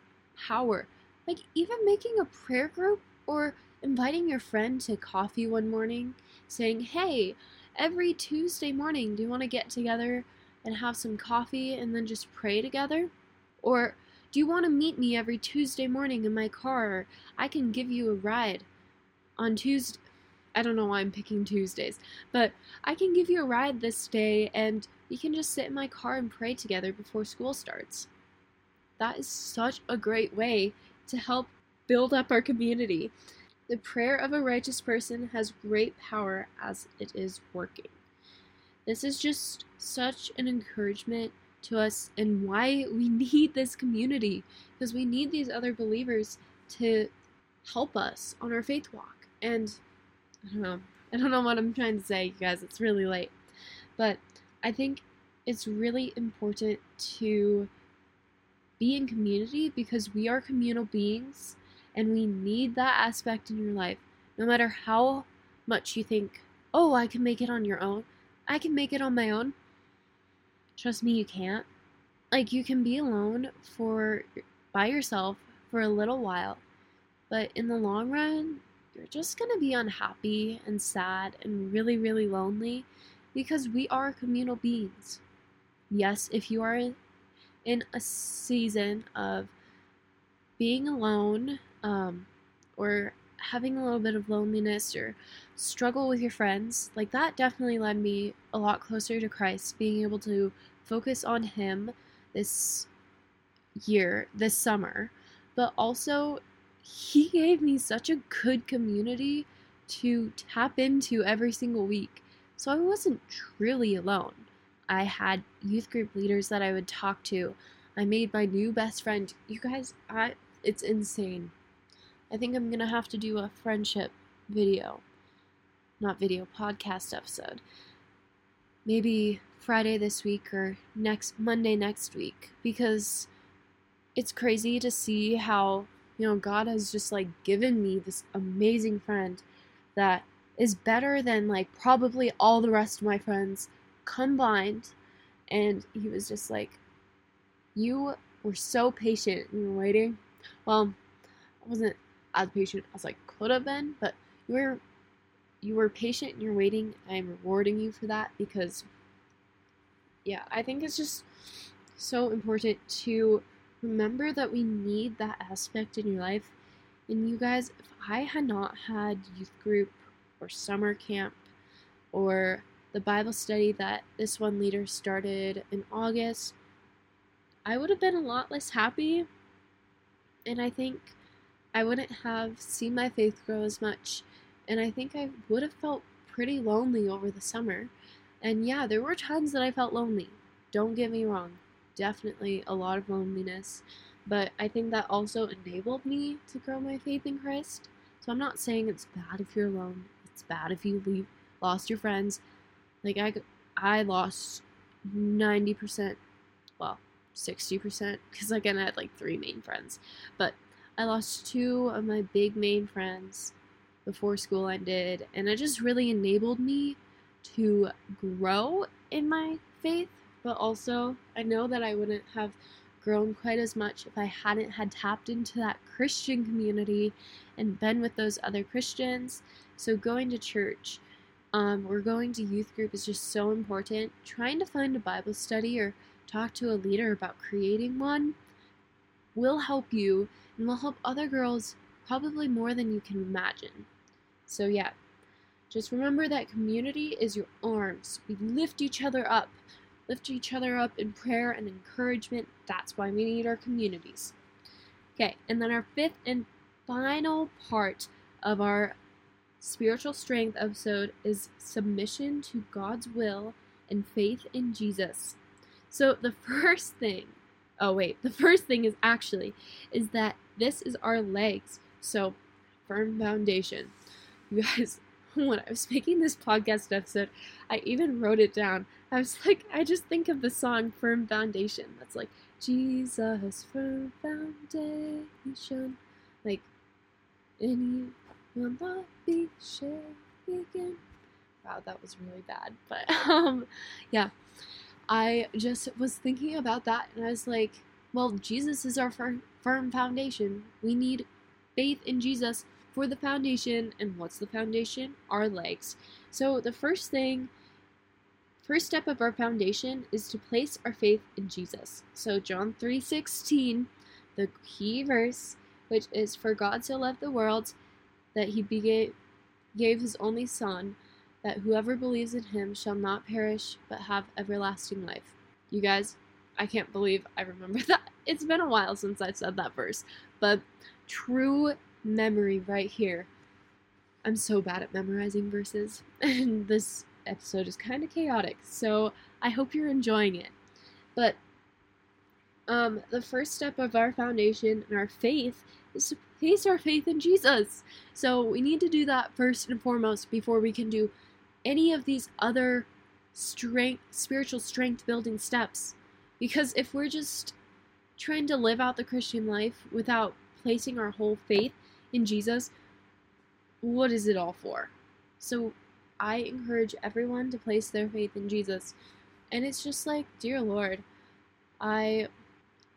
power. Like, even making a prayer group or inviting your friend to coffee one morning, saying, Hey, every Tuesday morning, do you want to get together and have some coffee and then just pray together? Or do you want to meet me every Tuesday morning in my car? I can give you a ride on Tuesday. I don't know why I'm picking Tuesdays, but I can give you a ride this day and we can just sit in my car and pray together before school starts. That is such a great way to help build up our community. The prayer of a righteous person has great power as it is working. This is just such an encouragement to us and why we need this community because we need these other believers to help us on our faith walk. And I don't know. I don't know what I'm trying to say, you guys. It's really late. But I think it's really important to be in community because we are communal beings and we need that aspect in your life. No matter how much you think, oh, I can make it on your own, I can make it on my own. Trust me, you can't. Like, you can be alone for by yourself for a little while, but in the long run, you're just gonna be unhappy and sad and really, really lonely because we are communal beings. Yes, if you are in a season of being alone um, or having a little bit of loneliness or struggle with your friends, like that definitely led me a lot closer to Christ, being able to focus on Him this year, this summer, but also He gave me such a good community to tap into every single week. So I wasn't truly alone. I had youth group leaders that I would talk to. I made my new best friend. You guys, I it's insane. I think I'm gonna have to do a friendship video. Not video, podcast episode. Maybe Friday this week or next Monday next week because it's crazy to see how, you know, God has just like given me this amazing friend that is better than like probably all the rest of my friends combined. And he was just like, You were so patient in waiting. Well, I wasn't as patient as I could have been, but you were you were patient in your waiting. I am rewarding you for that because yeah, I think it's just so important to remember that we need that aspect in your life. And you guys, if I had not had youth group or summer camp or the Bible study that this one leader started in August, I would have been a lot less happy. And I think I wouldn't have seen my faith grow as much. And I think I would have felt pretty lonely over the summer. And yeah, there were times that I felt lonely. Don't get me wrong. Definitely a lot of loneliness. But I think that also enabled me to grow my faith in Christ. So I'm not saying it's bad if you're alone. It's bad if you leave, lost your friends. Like I, I lost 90%, well, 60%, because again, I had like three main friends. But I lost two of my big main friends before school ended, and it just really enabled me to grow in my faith. But also, I know that I wouldn't have grown quite as much if I hadn't had tapped into that Christian community and been with those other Christians. So, going to church um, or going to youth group is just so important. Trying to find a Bible study or talk to a leader about creating one will help you and will help other girls probably more than you can imagine. So, yeah, just remember that community is your arms. We lift each other up, lift each other up in prayer and encouragement. That's why we need our communities. Okay, and then our fifth and final part of our spiritual strength episode is submission to God's will and faith in Jesus. So the first thing, oh wait, the first thing is actually is that this is our legs. So firm foundation. You guys, when I was making this podcast episode, I even wrote it down. I was like, I just think of the song Firm Foundation. That's like Jesus, firm foundation. Like he will not be shaken. Wow, that was really bad. But um yeah. I just was thinking about that and I was like, well, Jesus is our fir- firm foundation. We need faith in Jesus for the foundation. And what's the foundation? Our legs. So the first thing first step of our foundation is to place our faith in Jesus. So John 3:16, the key verse, which is for God so loved the world that he gave, gave his only son that whoever believes in him shall not perish but have everlasting life. You guys, I can't believe I remember that. It's been a while since I said that verse, but true memory right here. I'm so bad at memorizing verses, and this episode is kind of chaotic, so I hope you're enjoying it. But um, the first step of our foundation and our faith is to place our faith in Jesus. So we need to do that first and foremost before we can do any of these other strength, spiritual strength building steps. Because if we're just trying to live out the Christian life without placing our whole faith in Jesus, what is it all for? So I encourage everyone to place their faith in Jesus. And it's just like, dear Lord, I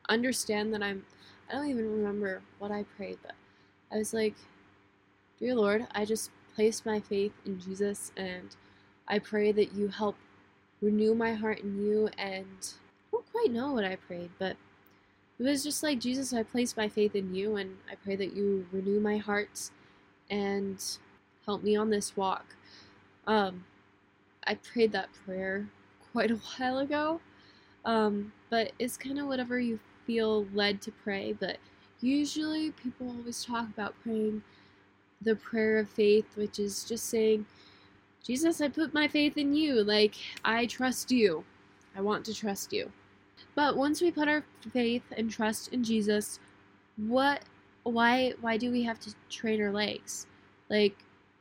understand that I'm, I don't even remember what I prayed, but I was like, dear Lord, I just place my faith in Jesus and I pray that you help renew my heart in you and I don't quite know what I prayed, but it was just like Jesus, I place my faith in you and I pray that you renew my heart and help me on this walk. Um, I prayed that prayer quite a while ago, um, but it's kind of whatever you feel led to pray. But usually, people always talk about praying the prayer of faith, which is just saying, Jesus, I put my faith in you. Like, I trust you. I want to trust you. But once we put our faith and trust in Jesus, what why why do we have to train our legs? Like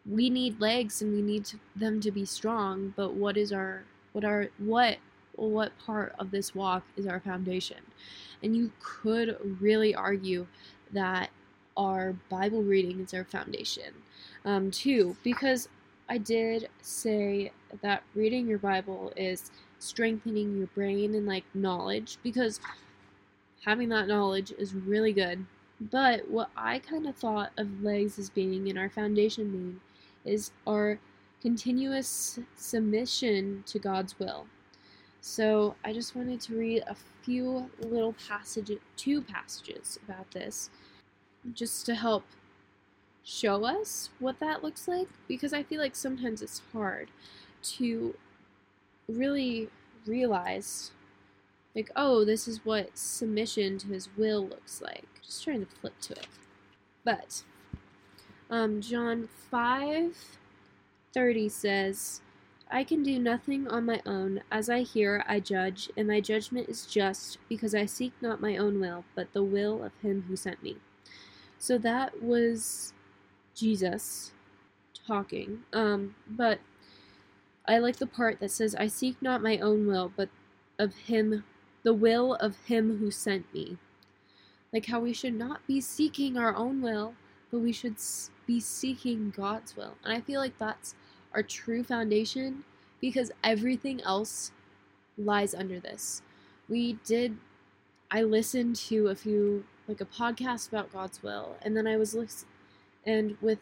we need legs and we need to, them to be strong, but what is our what are what what part of this walk is our foundation? And you could really argue that our Bible reading is our foundation um, too, because I did say that reading your Bible is strengthening your brain and like knowledge because having that knowledge is really good. But what I kind of thought of legs as being in our foundation being is our continuous submission to God's will. So I just wanted to read a few little passages, two passages about this, just to help show us what that looks like because I feel like sometimes it's hard to really realize like oh this is what submission to his will looks like just trying to flip to it but um, john 5 30 says i can do nothing on my own as i hear i judge and my judgment is just because i seek not my own will but the will of him who sent me so that was Jesus talking. Um, but I like the part that says, I seek not my own will, but of him, the will of him who sent me. Like how we should not be seeking our own will, but we should be seeking God's will. And I feel like that's our true foundation because everything else lies under this. We did, I listened to a few, like a podcast about God's will, and then I was listening and with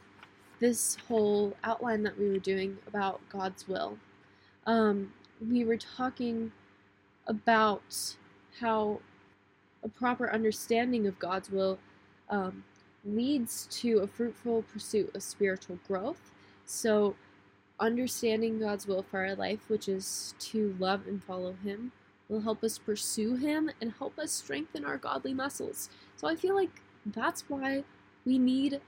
this whole outline that we were doing about God's will, um, we were talking about how a proper understanding of God's will um, leads to a fruitful pursuit of spiritual growth. So, understanding God's will for our life, which is to love and follow Him, will help us pursue Him and help us strengthen our godly muscles. So, I feel like that's why we need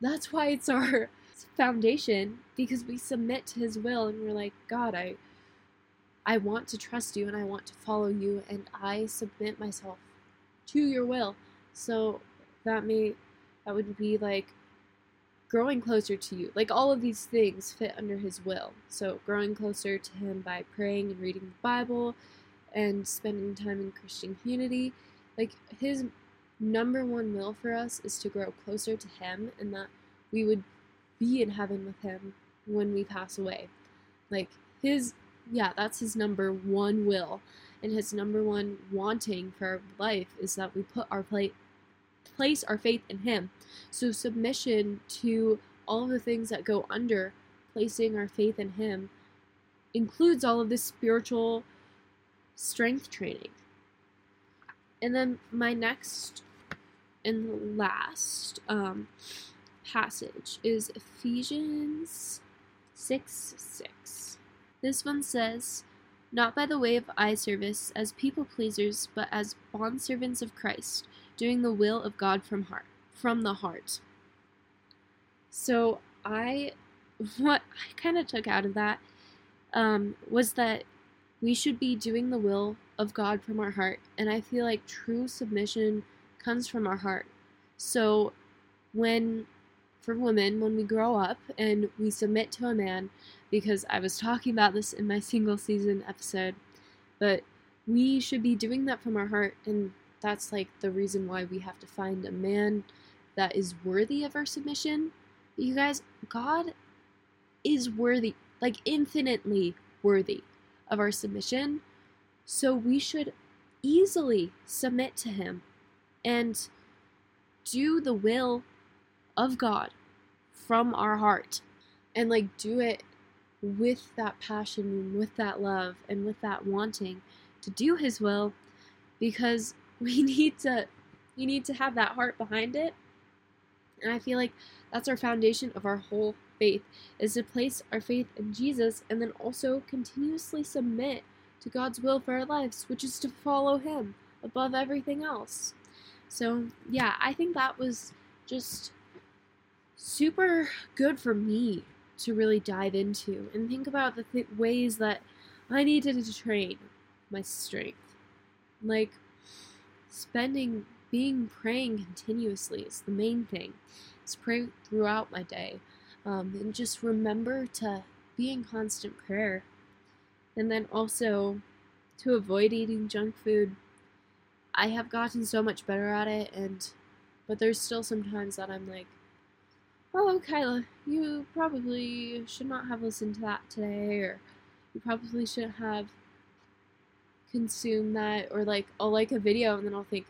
that's why it's our foundation because we submit to his will and we're like, God, I I want to trust you and I want to follow you and I submit myself to your will. So that may that would be like growing closer to you. Like all of these things fit under his will. So growing closer to him by praying and reading the Bible and spending time in Christian community. Like his number one will for us is to grow closer to Him and that we would be in heaven with Him when we pass away. Like, His, yeah, that's His number one will. And His number one wanting for our life is that we put our plate, place our faith in Him. So, submission to all the things that go under placing our faith in Him includes all of this spiritual strength training. And then my next and last um, passage is Ephesians 6 6. This one says, Not by the way of eye service as people pleasers, but as bondservants of Christ, doing the will of God from heart from the heart. So I what I kind of took out of that um, was that we should be doing the will of God from our heart. And I feel like true submission comes from our heart. So when, for women, when we grow up and we submit to a man, because I was talking about this in my single season episode, but we should be doing that from our heart. And that's like the reason why we have to find a man that is worthy of our submission. You guys, God is worthy, like infinitely worthy of our submission. So we should easily submit to Him and do the will of God from our heart and like do it with that passion and with that love and with that wanting to do his will because we need to we need to have that heart behind it and i feel like that's our foundation of our whole faith is to place our faith in Jesus and then also continuously submit to God's will for our lives, which is to follow Him above everything else. So, yeah, I think that was just super good for me to really dive into and think about the th- ways that I needed to train my strength. Like, spending, being praying continuously is the main thing. Is pray throughout my day. Um, and just remember to be in constant prayer. And then also to avoid eating junk food. I have gotten so much better at it, and but there's still some times that I'm like, oh, Kyla, you probably should not have listened to that today, or you probably shouldn't have consumed that, or like I'll like a video and then I'll think,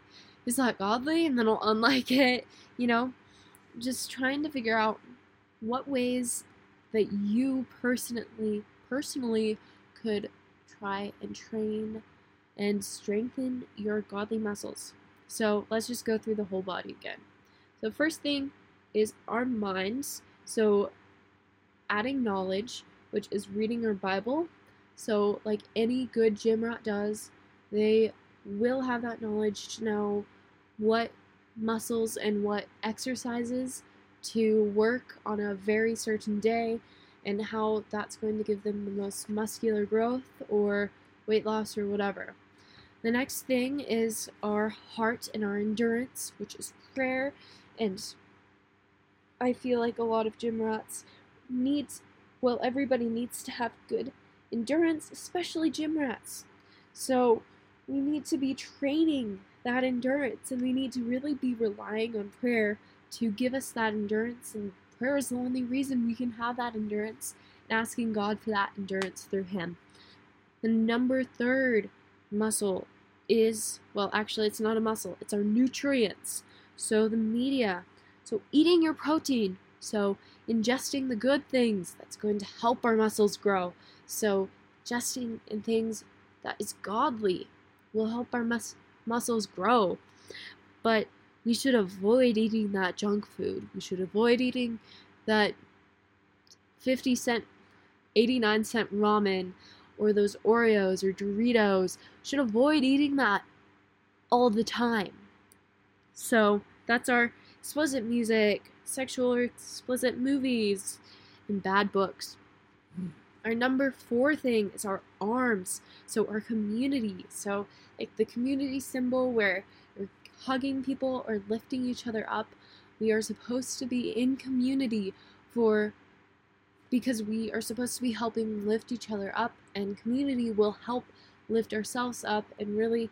is that godly? And then I'll unlike it, you know? Just trying to figure out what ways that you personally personally could try and train and strengthen your godly muscles. So let's just go through the whole body again. So first thing is our minds. So adding knowledge, which is reading our Bible. So like any good gym rat does, they will have that knowledge to know what muscles and what exercises to work on a very certain day and how that's going to give them the most muscular growth or weight loss or whatever. The next thing is our heart and our endurance, which is prayer. And I feel like a lot of gym rats needs, well, everybody needs to have good endurance, especially gym rats. So we need to be training that endurance and we need to really be relying on prayer to give us that endurance. And prayer is the only reason we can have that endurance and asking God for that endurance through Him. The number third muscle is, well, actually, it's not a muscle, it's our nutrients. So the media. So eating your protein. So ingesting the good things that's going to help our muscles grow. So ingesting in things that is godly will help our mus- muscles grow. But we should avoid eating that junk food. We should avoid eating that 50 cent, 89 cent ramen or those Oreos or Doritos. Should avoid eating that all the time. So that's our explicit music, sexual or explicit movies, and bad books. Our number four thing is our arms. So our community. So like the community symbol where we're hugging people or lifting each other up. We are supposed to be in community for because we are supposed to be helping lift each other up, and community will help lift ourselves up and really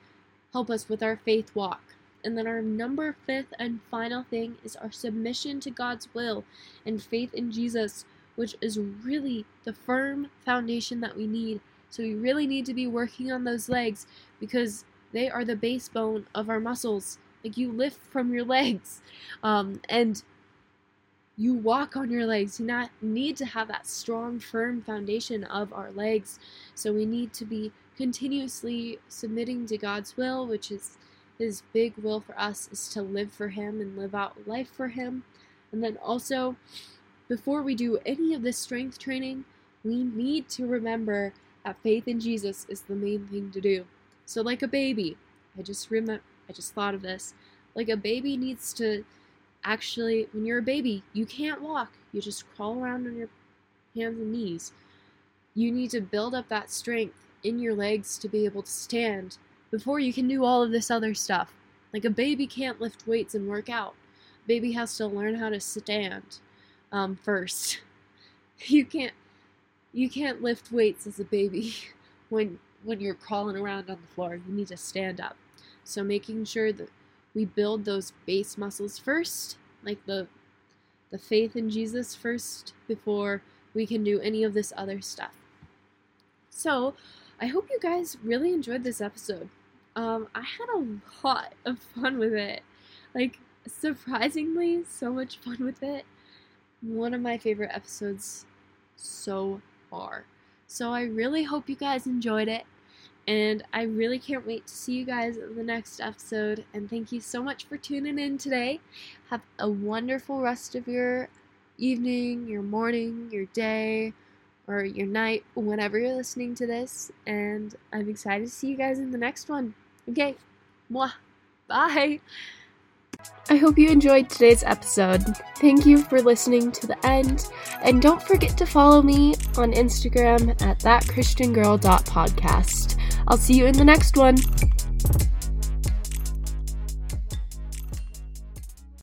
help us with our faith walk. And then our number fifth and final thing is our submission to God's will and faith in Jesus, which is really the firm foundation that we need. So we really need to be working on those legs because they are the base bone of our muscles. Like you lift from your legs. Um, and you walk on your legs. You not need to have that strong, firm foundation of our legs. So we need to be continuously submitting to God's will, which is His big will for us, is to live for Him and live out life for Him. And then also, before we do any of this strength training, we need to remember that faith in Jesus is the main thing to do. So, like a baby, I just remember, I just thought of this. Like a baby needs to actually, when you're a baby, you can't walk. You just crawl around on your hands and knees. You need to build up that strength in your legs to be able to stand before you can do all of this other stuff. Like a baby can't lift weights and work out. Baby has to learn how to stand um, first. You can't you can't lift weights as a baby when when you're crawling around on the floor. You need to stand up. So making sure that we build those base muscles first, like the the faith in Jesus first before we can do any of this other stuff. So, I hope you guys really enjoyed this episode. Um, I had a lot of fun with it. Like, surprisingly, so much fun with it. One of my favorite episodes so far. So, I really hope you guys enjoyed it. And I really can't wait to see you guys in the next episode. And thank you so much for tuning in today. Have a wonderful rest of your evening, your morning, your day, or your night, whenever you're listening to this. And I'm excited to see you guys in the next one. Okay, mwah. Bye. I hope you enjoyed today's episode. Thank you for listening to the end. And don't forget to follow me on Instagram at thatchristiangirl.podcast. I'll see you in the next one.